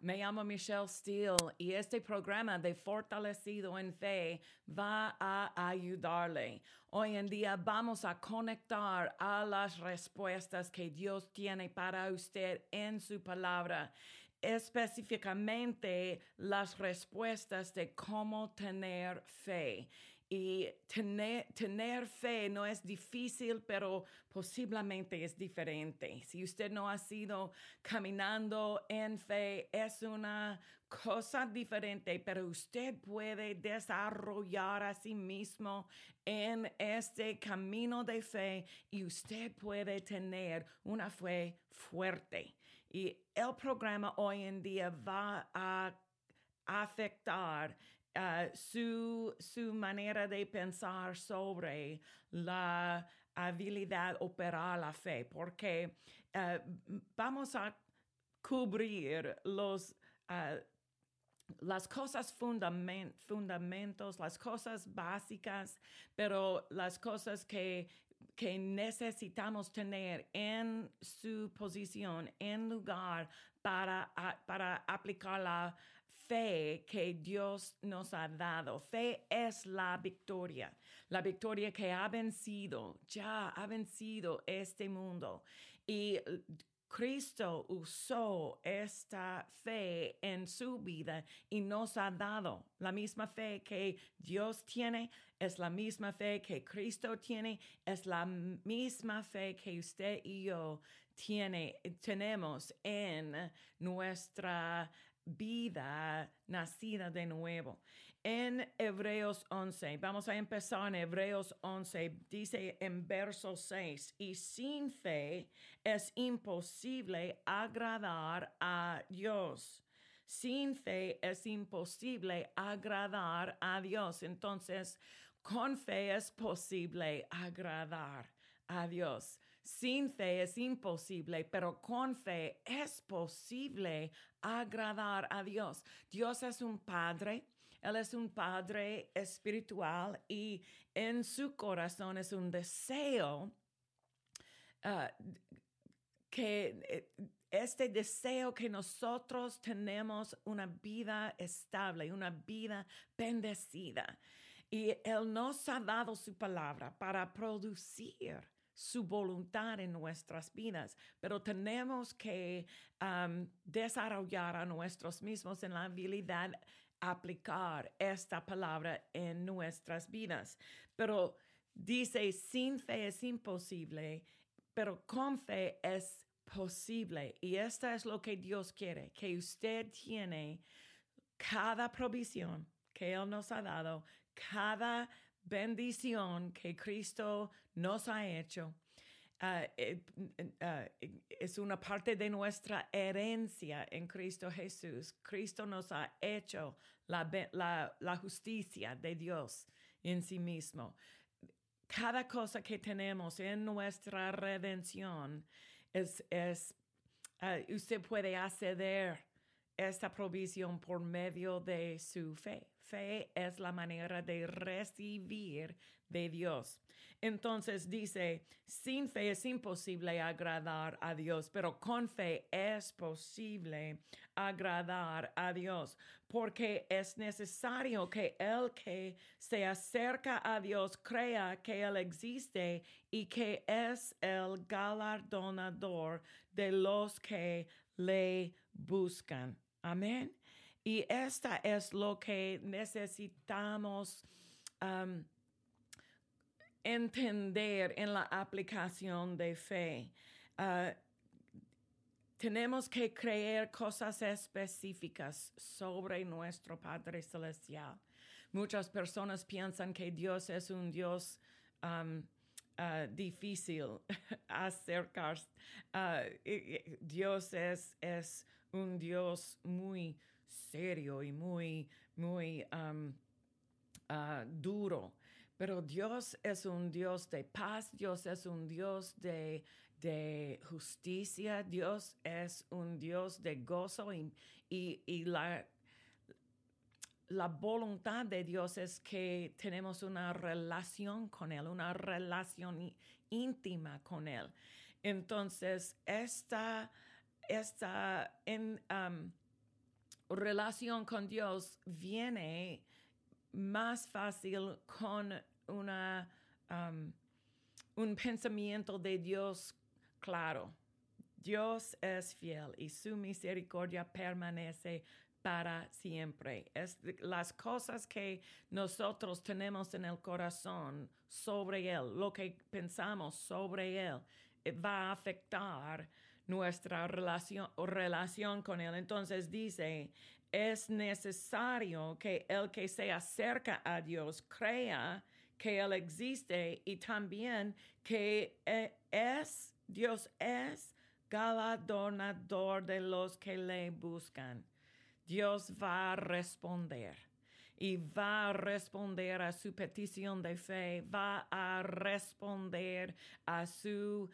Me llamo Michelle Steele y este programa de Fortalecido en Fe va a ayudarle. Hoy en día vamos a conectar a las respuestas que Dios tiene para usted en su palabra específicamente las respuestas de cómo tener fe. Y tener, tener, fe no es difícil, pero posiblemente es diferente. Si usted no ha sido caminando en fe, es una cosa diferente, pero usted puede desarrollar a sí mismo en este camino de fe y usted puede tener una fe fuerte. Y el programa hoy en día va a afectar Uh, su, su, manera de pensar sobre la habilidad operar la fe, porque uh, vamos a cubrir los, uh, las cosas fundamentos, las cosas básicas, pero las cosas que que necesitamos tener en su posición, en lugar para, para aplicar la fe que Dios nos ha dado. Fe es la victoria, la victoria que ha vencido, ya ha vencido este mundo. Y Cristo usó esta fe en su vida y nos ha dado la misma fe que Dios tiene, es la misma fe que Cristo tiene, es la misma fe que usted y yo tiene, tenemos en nuestra vida nacida de nuevo. En Hebreos 11, vamos a empezar en Hebreos 11, dice en verso 6, y sin fe es imposible agradar a Dios. Sin fe es imposible agradar a Dios. Entonces, con fe es posible agradar a Dios. Sin fe es imposible, pero con fe es posible agradar a Dios. Dios es un Padre, Él es un Padre espiritual y en su corazón es un deseo uh, que eh, este deseo que nosotros tenemos una vida estable, una vida bendecida. Y Él nos ha dado su palabra para producir su voluntad en nuestras vidas, pero tenemos que um, desarrollar a nosotros mismos en la habilidad aplicar esta palabra en nuestras vidas. Pero dice, sin fe es imposible, pero con fe es posible. Y esto es lo que Dios quiere, que usted tiene cada provisión que Él nos ha dado, cada bendición que Cristo nos ha hecho. Uh, uh, es una parte de nuestra herencia en Cristo Jesús. Cristo nos ha hecho la, la, justicia de Dios en sí mismo. Cada cosa que tenemos en nuestra redención es, es uh, usted puede acceder esta provisión por medio de su fe. Fe es la manera de recibir de Dios. Entonces dice, sin fe es imposible agradar a Dios, pero con fe es posible agradar a Dios, porque es necesario que el que se acerca a Dios crea que Él existe y que es el galardonador de los que le buscan. Amén. Y esta es lo que necesitamos um, entender en la aplicación de fe. Uh, tenemos que creer cosas específicas sobre nuestro Padre Celestial. Muchas personas piensan que Dios es un Dios um, uh, difícil acercarse. Uh, Dios es, es un Dios muy serio y muy, muy um, uh, duro. Pero Dios es un Dios de paz, Dios es un Dios de, de justicia, Dios es un Dios de gozo y, y, la la voluntad de Dios es que tenemos una relación con Él, una relación íntima con Él. Entonces, esta, esta en, um, relación con Dios viene más fácil con una, um, un pensamiento de Dios claro. Dios es fiel y su misericordia permanece para siempre. Las cosas que nosotros tenemos en el corazón sobre Él, lo que pensamos sobre Él, eh, va a afectar nuestra relación, relación con Él. Entonces dice, es necesario que el que se acerca a Dios crea que Él existe y también que eh, es, Dios es galardonador de los que le buscan. Dios va a responder y va a responder a su petición de fe, va a responder a su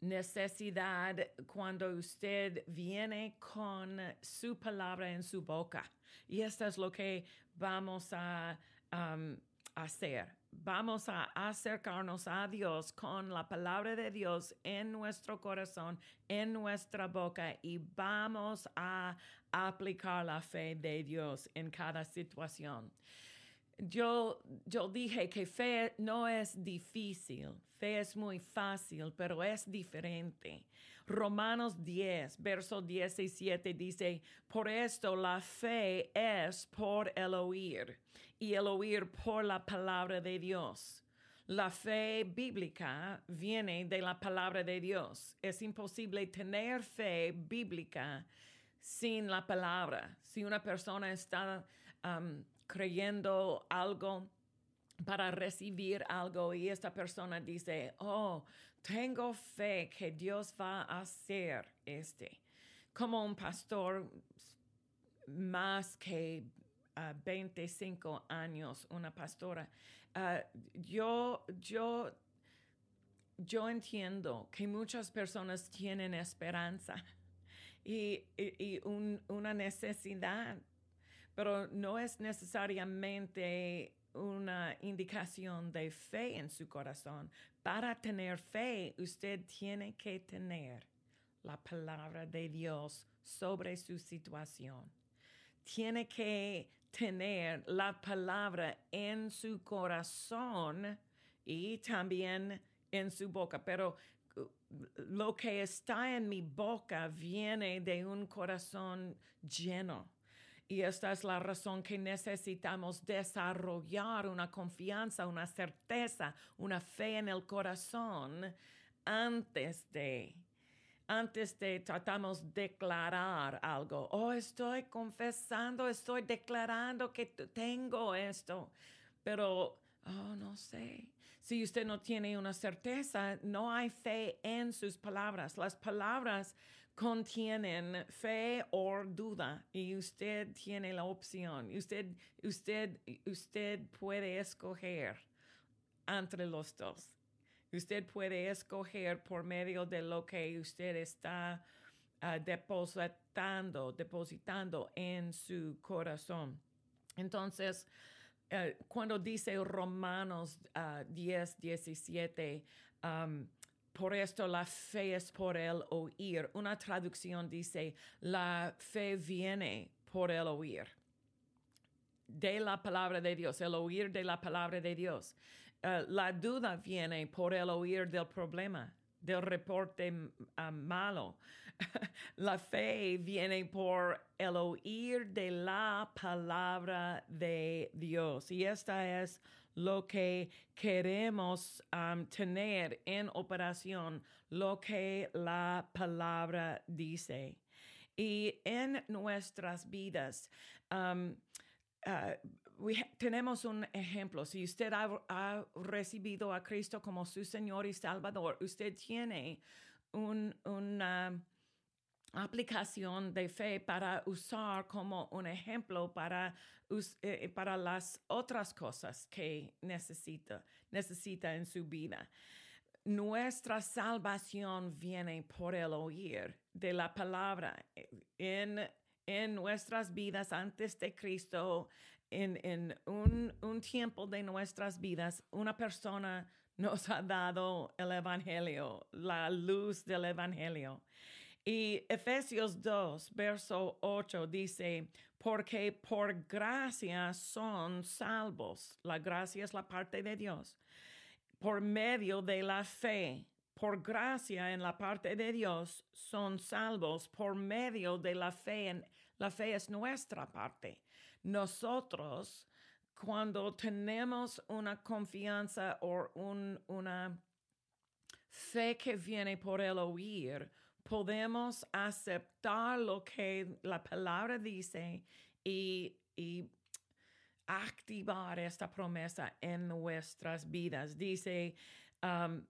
necesidad cuando usted viene con su palabra en su boca. Y esto es lo que vamos a um, hacer. Vamos a acercarnos a Dios con la palabra de Dios en nuestro corazón, en nuestra boca y vamos a aplicar la fe de Dios en cada situación. Yo, yo dije que fe no es difícil, fe es muy fácil, pero es diferente. Romanos 10, verso 17 dice, por esto la fe es por el oír y el oír por la palabra de Dios. La fe bíblica viene de la palabra de Dios. Es imposible tener fe bíblica sin la palabra. Si una persona está um, creyendo algo para recibir algo y esta persona dice, oh, tengo fe que Dios va a hacer este. Como un pastor más que 25 años, una pastora, ah, yo, yo, yo entiendo que muchas personas tienen esperanza y, una necesidad, pero no es necesariamente una indicación de fe en su corazón. Para tener fe, usted tiene que tener la palabra de Dios sobre su situación. Tiene que tener la palabra en su corazón y también en su boca, pero uh, lo que está en mi boca viene de un corazón lleno. Y esta es la razón que necesitamos desarrollar una confianza, una certeza, una fe en el corazón antes de antes de tratamos declarar algo. Oh, estoy confesando, estoy declarando que tengo esto, pero, oh, no sé. Si usted no tiene una certeza, no hay fe en sus palabras. Las palabras contienen fe o duda y usted tiene la opción. Usted, usted, usted puede escoger entre los dos. Usted puede escoger por medio de lo que usted está ah, depositando, depositando en su corazón. Entonces, eh, cuando dice Romanos 10, ah, 17, por esto la fe es por el oír. Una traducción dice, la fe viene por el oír de la palabra de Dios, el oír de la palabra de Dios. Eh, la duda viene por el oír del problema, del reporte uh, malo. la fe viene por el oír de la palabra de Dios. Y esta es lo que queremos um, tener en operación, lo que la palabra dice. Y en nuestras vidas, um, uh, tenemos un ejemplo. Si usted ha, recibido a Cristo como su Señor y Salvador, usted tiene una aplicación de fe para usar como un ejemplo para, eh, para las otras cosas que necesita, necesita en su vida. Nuestra salvación viene por el oír de la palabra. En, en nuestras vidas antes de Cristo, en, un, tiempo de nuestras vidas, una persona nos ha dado el Evangelio, la luz del Evangelio. Y Efesios 2, verso 8 dice, porque por gracia son salvos. La gracia es la parte de Dios. Por medio de la fe, por gracia en la parte de Dios, son salvos por medio de la fe. la fe es nuestra parte. Nosotros, cuando tenemos una confianza o una fe que viene por el oír, podemos aceptar lo que la palabra dice y, activar esta promesa en nuestras vidas. Dice, um,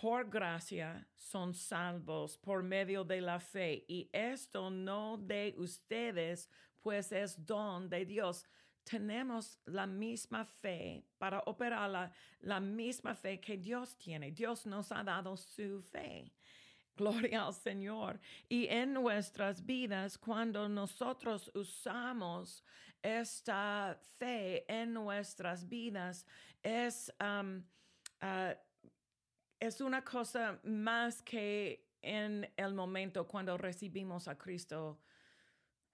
por gracia son salvos por medio de la fe y esto no de ustedes, pues es don de Dios. Tenemos la misma fe para operar la, la misma fe que Dios tiene. Dios nos ha dado su fe. Gloria al Señor. Y en nuestras vidas, cuando nosotros usamos esta fe en nuestras vidas, es, um, uh, es una cosa más que en el momento cuando recibimos a Cristo.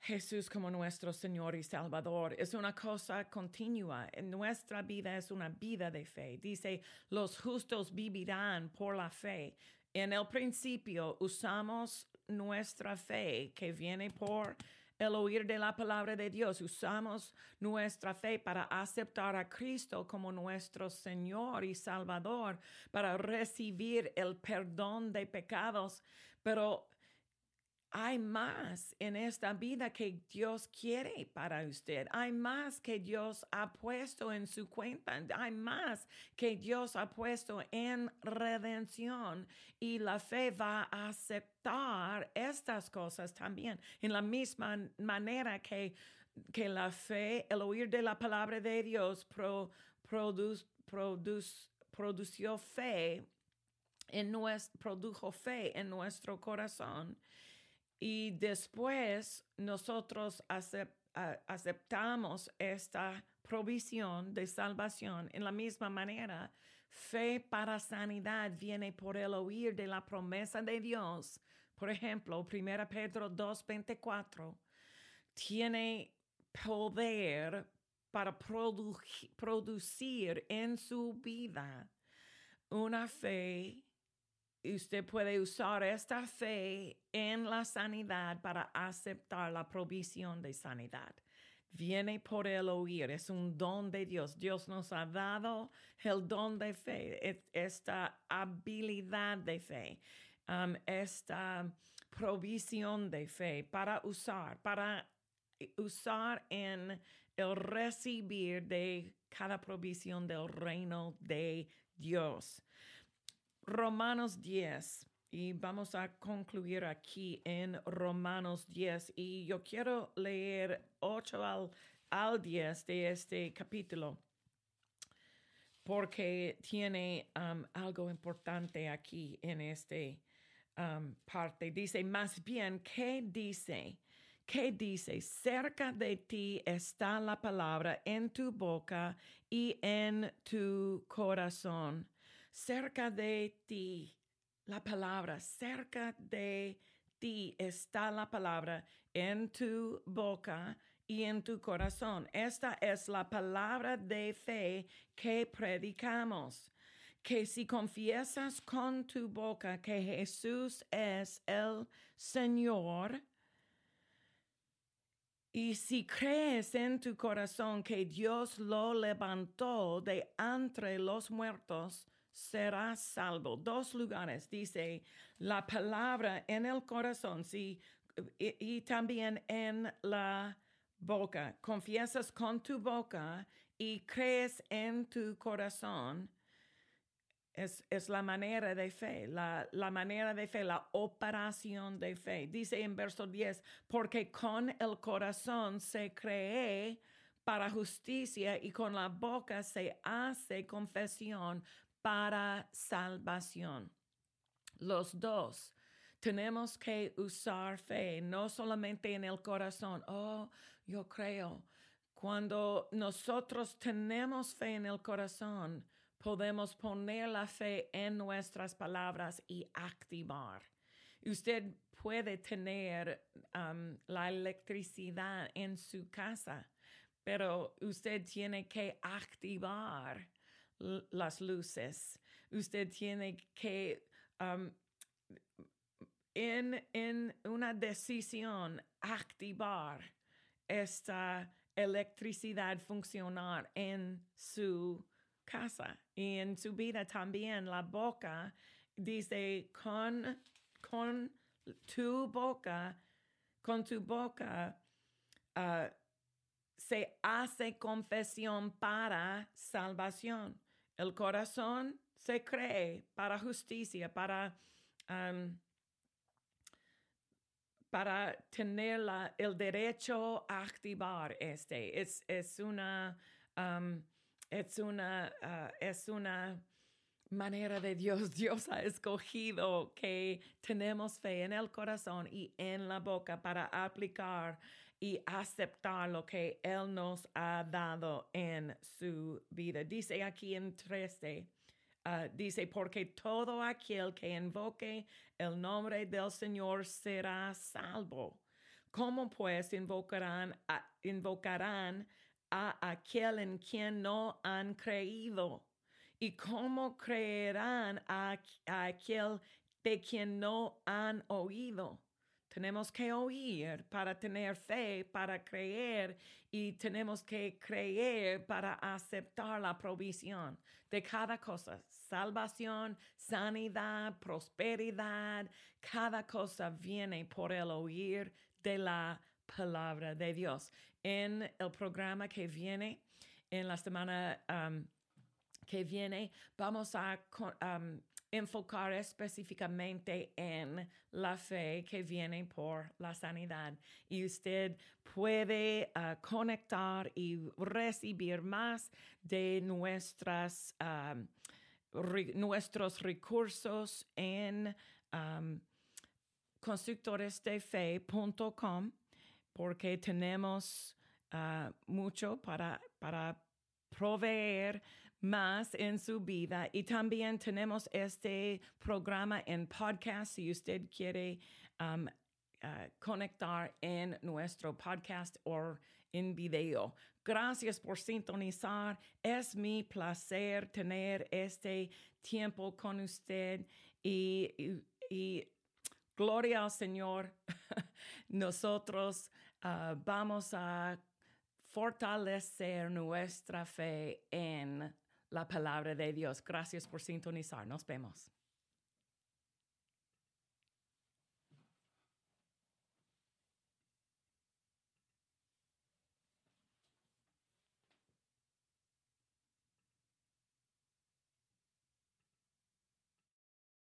Jesús como nuestro Señor y Salvador. Es una cosa continua. En nuestra vida es una vida de fe. Dice, los justos vivirán por la fe. En el principio usamos nuestra fe que viene por el oír de la palabra de Dios. Usamos nuestra fe para aceptar a Cristo como nuestro Señor y Salvador, para recibir el perdón de pecados. Pero hay más en esta vida que Dios quiere para usted. Hay más que Dios ha puesto en su cuenta. Hay más que Dios ha puesto en redención. Y la fe va a aceptar estas cosas también. En la misma manera que, que la fe, el oír de la palabra de Dios, produce, produjo fe en nuestro, produjo fe en nuestro corazón y después nosotros aceptamos esta provisión de salvación en la misma manera. Fe para sanidad viene por el oír de la promesa de Dios. Por ejemplo, 1 Pedro 2.24 tiene poder para producir en su vida una fe usted puede usar esta fe en la sanidad para aceptar la provisión de sanidad. Viene por el oír, es un don de Dios. Dios nos ha dado el don de fe, esta habilidad de fe, um, esta provisión de fe para usar, para usar en el recibir de cada provisión del reino de Dios. Romanos 10. Y vamos a concluir aquí en Romanos 10. Y yo quiero leer 8 al, al 10 de este capítulo porque tiene um, algo importante aquí en este um, parte. Dice, más bien, ¿qué dice? ¿Qué dice? Cerca de ti está la palabra en tu boca y en tu corazón cerca de ti, la palabra, cerca de ti está la palabra en tu boca y en tu corazón. Esta es la palabra de fe que predicamos. Que si confiesas con tu boca que Jesús es el Señor, y si crees en tu corazón que Dios lo levantó de entre los muertos, serás salvo. Dos lugares dice la palabra en el corazón, sí, y, también en la boca. Confiesas con tu boca y crees en tu corazón. Es, es, la manera de fe, la, la, manera de fe, la operación de fe. Dice en verso 10, porque con el corazón se cree para justicia y con la boca se hace confesión para salvación. Los dos tenemos que usar fe, no solamente en el corazón. Oh, yo creo. Cuando nosotros tenemos fe en el corazón, podemos poner la fe en nuestras palabras y activar. Usted puede tener um, la electricidad en su casa, pero usted tiene que activar las luces. Usted tiene que, um, en, en una decisión, activar esta electricidad funcionar en su casa y en su vida también. La boca dice con, con tu boca, con tu boca, uh, se hace confesión para salvación. El corazón se cree para justicia, para, para tener el derecho a activar este. Es, es una, es una, uh, es una manera de Dios. Dios ha escogido que tenemos fe en el corazón y en la boca para aplicar y aceptar lo que Él nos ha dado en su vida. Dice aquí en 13, uh, dice, porque todo aquel que invoque el nombre del Señor será salvo. ¿Cómo pues invocarán a, invocarán a aquel en quien no han creído? ¿Y cómo creerán a, aquel de quien no han oído? Tenemos que oír para tener fe, para creer y tenemos que creer para aceptar la provisión de cada cosa. Salvación, sanidad, prosperidad, cada cosa viene por el oír de la palabra de Dios. En el programa que viene, en la semana um, que viene vamos a um, enfocar específicamente en la fe que viene por la sanidad. Y usted puede uh, conectar y recibir más de nuestras, nuestros recursos en um, constructoresdefe.com porque tenemos uh, mucho para, para proveer más en su vida. Y también tenemos este programa en podcast si usted quiere um, uh, conectar en nuestro podcast o en video. Gracias por sintonizar. Es mi placer tener este tiempo con usted y, y, gloria al Señor. Nosotros uh, vamos a fortalecer nuestra fe en la palabra de Dios. Gracias por sintonizar. Nos vemos.